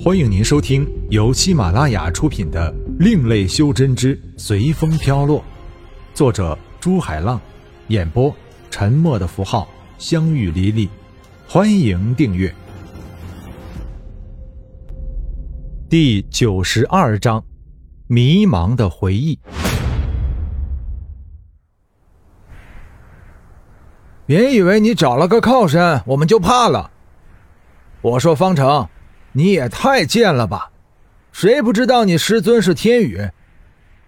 欢迎您收听由喜马拉雅出品的《另类修真之随风飘落》，作者朱海浪，演播沉默的符号、相遇离离。欢迎订阅。第九十二章：迷茫的回忆。别以为你找了个靠山，我们就怕了。我说方程，你也太贱了吧！谁不知道你师尊是天宇，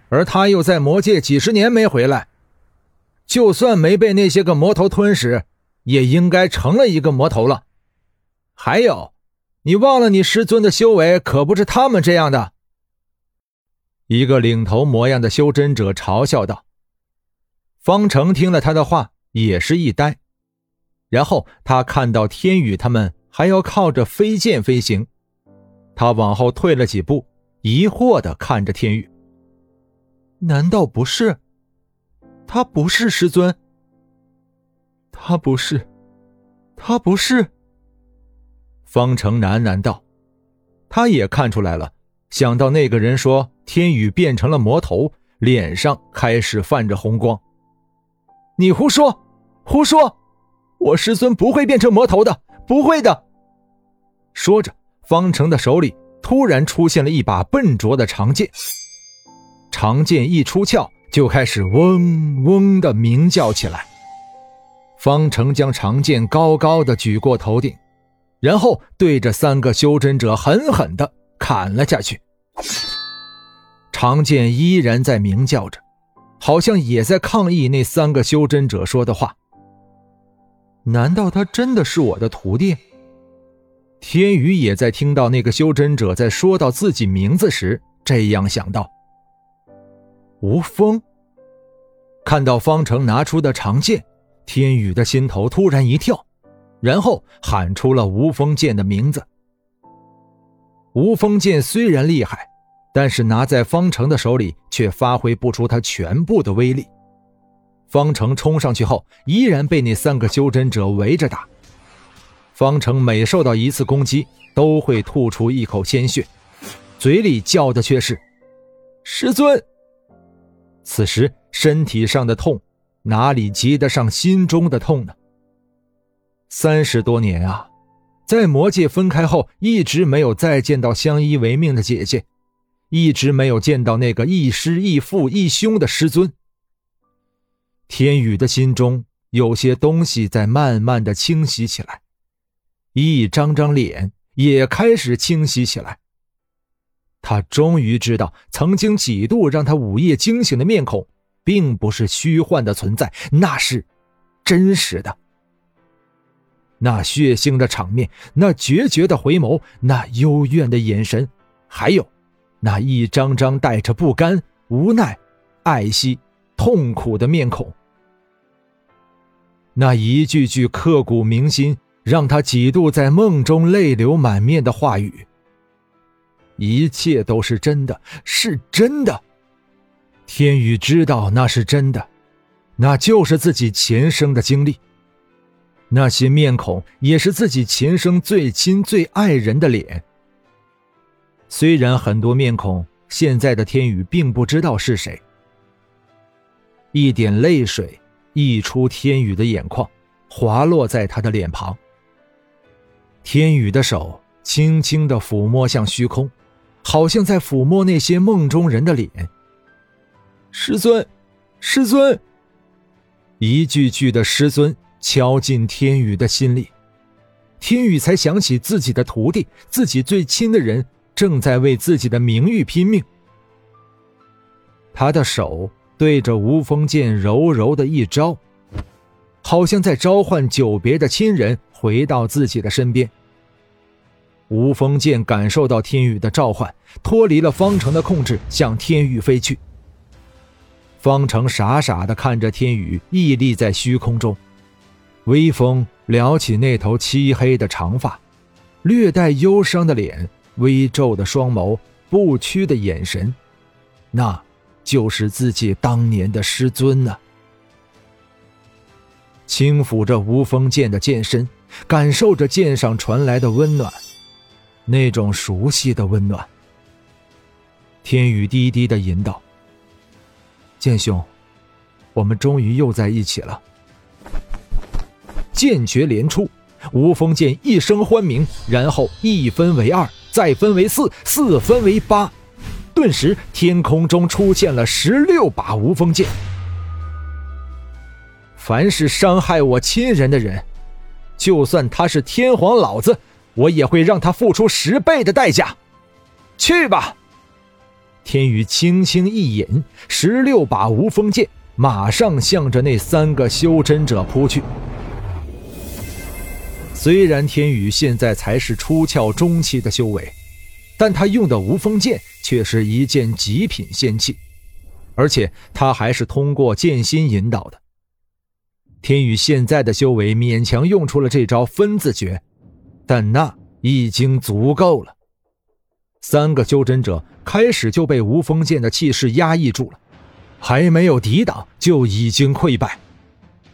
而他又在魔界几十年没回来，就算没被那些个魔头吞噬，也应该成了一个魔头了。还有，你忘了你师尊的修为可不是他们这样的。一个领头模样的修真者嘲笑道。方程听了他的话。也是一呆，然后他看到天宇他们还要靠着飞剑飞行，他往后退了几步，疑惑的看着天宇。难道不是？他不是师尊？他不是？他不是？方程喃喃道。他也看出来了，想到那个人说天宇变成了魔头，脸上开始泛着红光。你胡说，胡说！我师尊不会变成魔头的，不会的。说着，方成的手里突然出现了一把笨拙的长剑，长剑一出鞘，就开始嗡嗡的鸣叫起来。方成将长剑高高的举过头顶，然后对着三个修真者狠狠的砍了下去。长剑依然在鸣叫着。好像也在抗议那三个修真者说的话。难道他真的是我的徒弟？天宇也在听到那个修真者在说到自己名字时这样想到。吴峰看到方程拿出的长剑，天宇的心头突然一跳，然后喊出了吴峰剑的名字。吴峰剑虽然厉害。但是拿在方程的手里，却发挥不出他全部的威力。方程冲上去后，依然被那三个修真者围着打。方程每受到一次攻击，都会吐出一口鲜血，嘴里叫的却是“师尊”。此时身体上的痛，哪里及得上心中的痛呢？三十多年啊，在魔界分开后，一直没有再见到相依为命的姐姐。一直没有见到那个亦师亦父亦兄的师尊。天宇的心中有些东西在慢慢的清晰起来，一张张脸也开始清晰起来。他终于知道，曾经几度让他午夜惊醒的面孔，并不是虚幻的存在，那是真实的。那血腥的场面，那决绝的回眸，那幽怨的眼神，还有。那一张张带着不甘、无奈、爱惜、痛苦的面孔，那一句句刻骨铭心，让他几度在梦中泪流满面的话语，一切都是真的，是真的。天宇知道那是真的，那就是自己前生的经历。那些面孔也是自己前生最亲最爱人的脸。虽然很多面孔，现在的天宇并不知道是谁。一点泪水溢出天宇的眼眶，滑落在他的脸庞。天宇的手轻轻的抚摸向虚空，好像在抚摸那些梦中人的脸。师尊，师尊，一句句的师尊敲进天宇的心里，天宇才想起自己的徒弟，自己最亲的人。正在为自己的名誉拼命。他的手对着无锋剑柔柔的一招，好像在召唤久别的亲人回到自己的身边。吴风剑感受到天宇的召唤，脱离了方程的控制，向天宇飞去。方程傻傻的看着天宇屹立在虚空中，微风撩起那头漆黑的长发，略带忧伤的脸。微皱的双眸，不屈的眼神，那就是自己当年的师尊呢。轻抚着无锋剑的剑身，感受着剑上传来的温暖，那种熟悉的温暖。天宇低低的吟道：“剑兄，我们终于又在一起了。”剑诀连出，无风剑一声欢鸣，然后一分为二，再分为四，四分为八，顿时天空中出现了十六把无风剑。凡是伤害我亲人的人。就算他是天皇老子，我也会让他付出十倍的代价。去吧！天宇轻轻一引，十六把无锋剑马上向着那三个修真者扑去。虽然天宇现在才是出窍中期的修为，但他用的无锋剑却是一件极品仙器，而且他还是通过剑心引导的。天宇现在的修为勉强用出了这招分字诀，但那已经足够了。三个修真者开始就被无锋剑的气势压抑住了，还没有抵挡就已经溃败，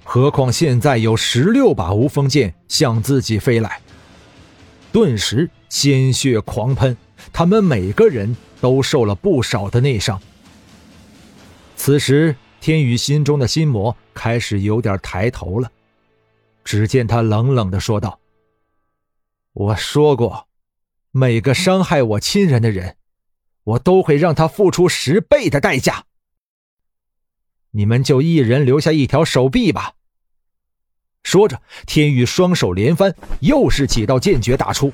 何况现在有十六把无锋剑向自己飞来，顿时鲜血狂喷，他们每个人都受了不少的内伤。此时。天宇心中的心魔开始有点抬头了，只见他冷冷的说道：“我说过，每个伤害我亲人的人，我都会让他付出十倍的代价。你们就一人留下一条手臂吧。”说着，天宇双手连翻，又是几道剑诀打出。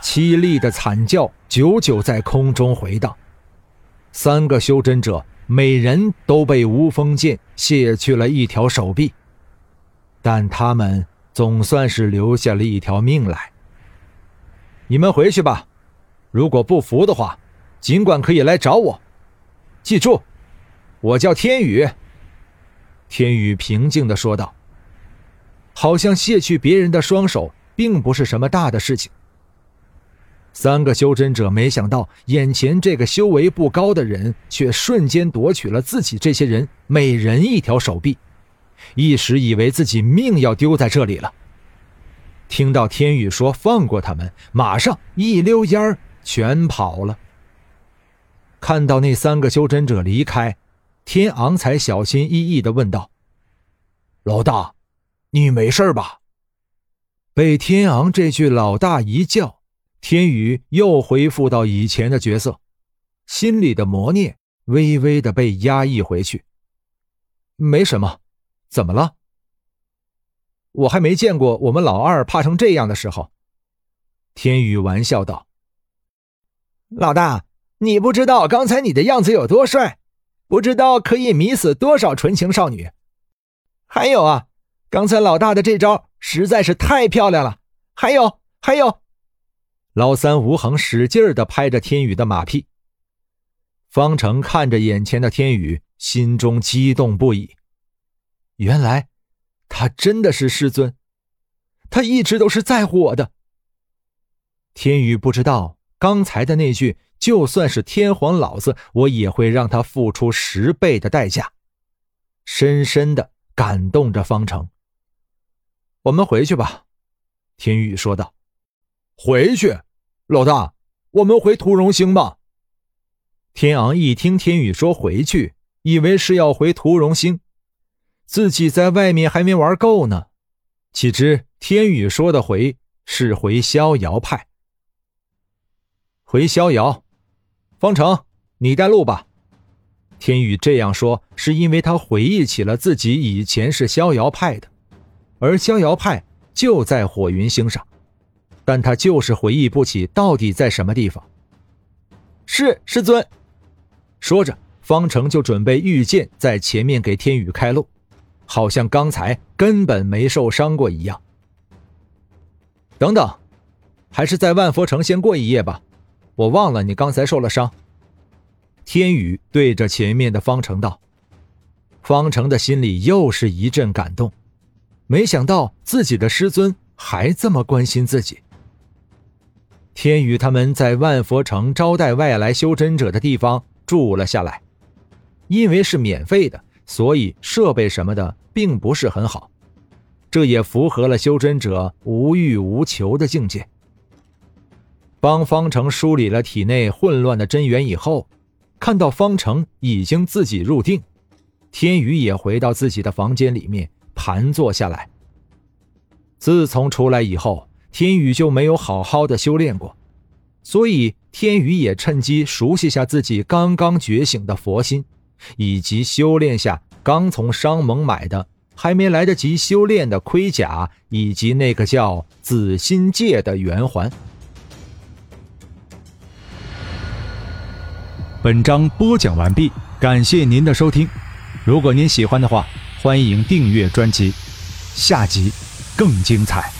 凄厉的惨叫久久在空中回荡，三个修真者每人都被无锋剑卸去了一条手臂，但他们总算是留下了一条命来。你们回去吧，如果不服的话，尽管可以来找我。记住，我叫天宇。天宇平静的说道，好像卸去别人的双手并不是什么大的事情。三个修真者没想到，眼前这个修为不高的人却瞬间夺取了自己这些人每人一条手臂，一时以为自己命要丢在这里了。听到天宇说放过他们，马上一溜烟儿全跑了。看到那三个修真者离开，天昂才小心翼翼地问道：“老大，你没事吧？”被天昂这句“老大”一叫。天宇又恢复到以前的角色，心里的魔念微微的被压抑回去。没什么，怎么了？我还没见过我们老二怕成这样的时候。天宇玩笑道：“老大，你不知道刚才你的样子有多帅，不知道可以迷死多少纯情少女。还有啊，刚才老大的这招实在是太漂亮了。还有，还有。”老三吴恒使劲儿的拍着天宇的马屁。方程看着眼前的天宇，心中激动不已。原来，他真的是师尊，他一直都是在乎我的。天宇不知道刚才的那句“就算是天皇老子，我也会让他付出十倍的代价”，深深的感动着方程。我们回去吧，天宇说道。回去，老大，我们回屠荣星吧。天昂一听天宇说回去，以为是要回屠荣星，自己在外面还没玩够呢。岂知天宇说的回是回逍遥派。回逍遥，方成，你带路吧。天宇这样说，是因为他回忆起了自己以前是逍遥派的，而逍遥派就在火云星上。但他就是回忆不起到底在什么地方。是师尊，说着，方成就准备御剑在前面给天宇开路，好像刚才根本没受伤过一样。等等，还是在万佛城先过一夜吧，我忘了你刚才受了伤。天宇对着前面的方成道。方成的心里又是一阵感动，没想到自己的师尊还这么关心自己。天宇他们在万佛城招待外来修真者的地方住了下来，因为是免费的，所以设备什么的并不是很好。这也符合了修真者无欲无求的境界。帮方程梳理了体内混乱的真元以后，看到方程已经自己入定，天宇也回到自己的房间里面盘坐下来。自从出来以后，天宇就没有好好的修炼过，所以天宇也趁机熟悉下自己刚刚觉醒的佛心，以及修炼下刚从商盟买的还没来得及修炼的盔甲，以及那个叫紫心戒的圆环。本章播讲完毕，感谢您的收听。如果您喜欢的话，欢迎订阅专辑，下集更精彩。